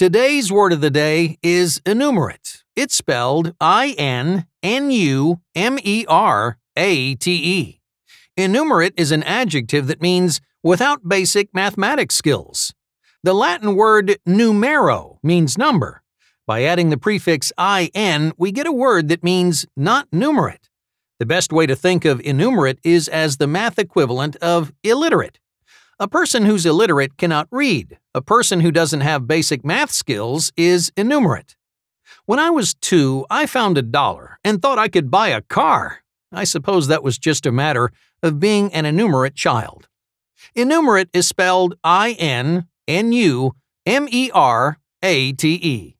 Today's word of the day is innumerate. It's spelled I N N U M E R A T E. Innumerate is an adjective that means without basic mathematics skills. The Latin word numero means number. By adding the prefix in, we get a word that means not numerate. The best way to think of innumerate is as the math equivalent of illiterate. A person who's illiterate cannot read. A person who doesn't have basic math skills is innumerate. When I was two, I found a dollar and thought I could buy a car. I suppose that was just a matter of being an innumerate child. Innumerate is spelled I N N U M E R A T E.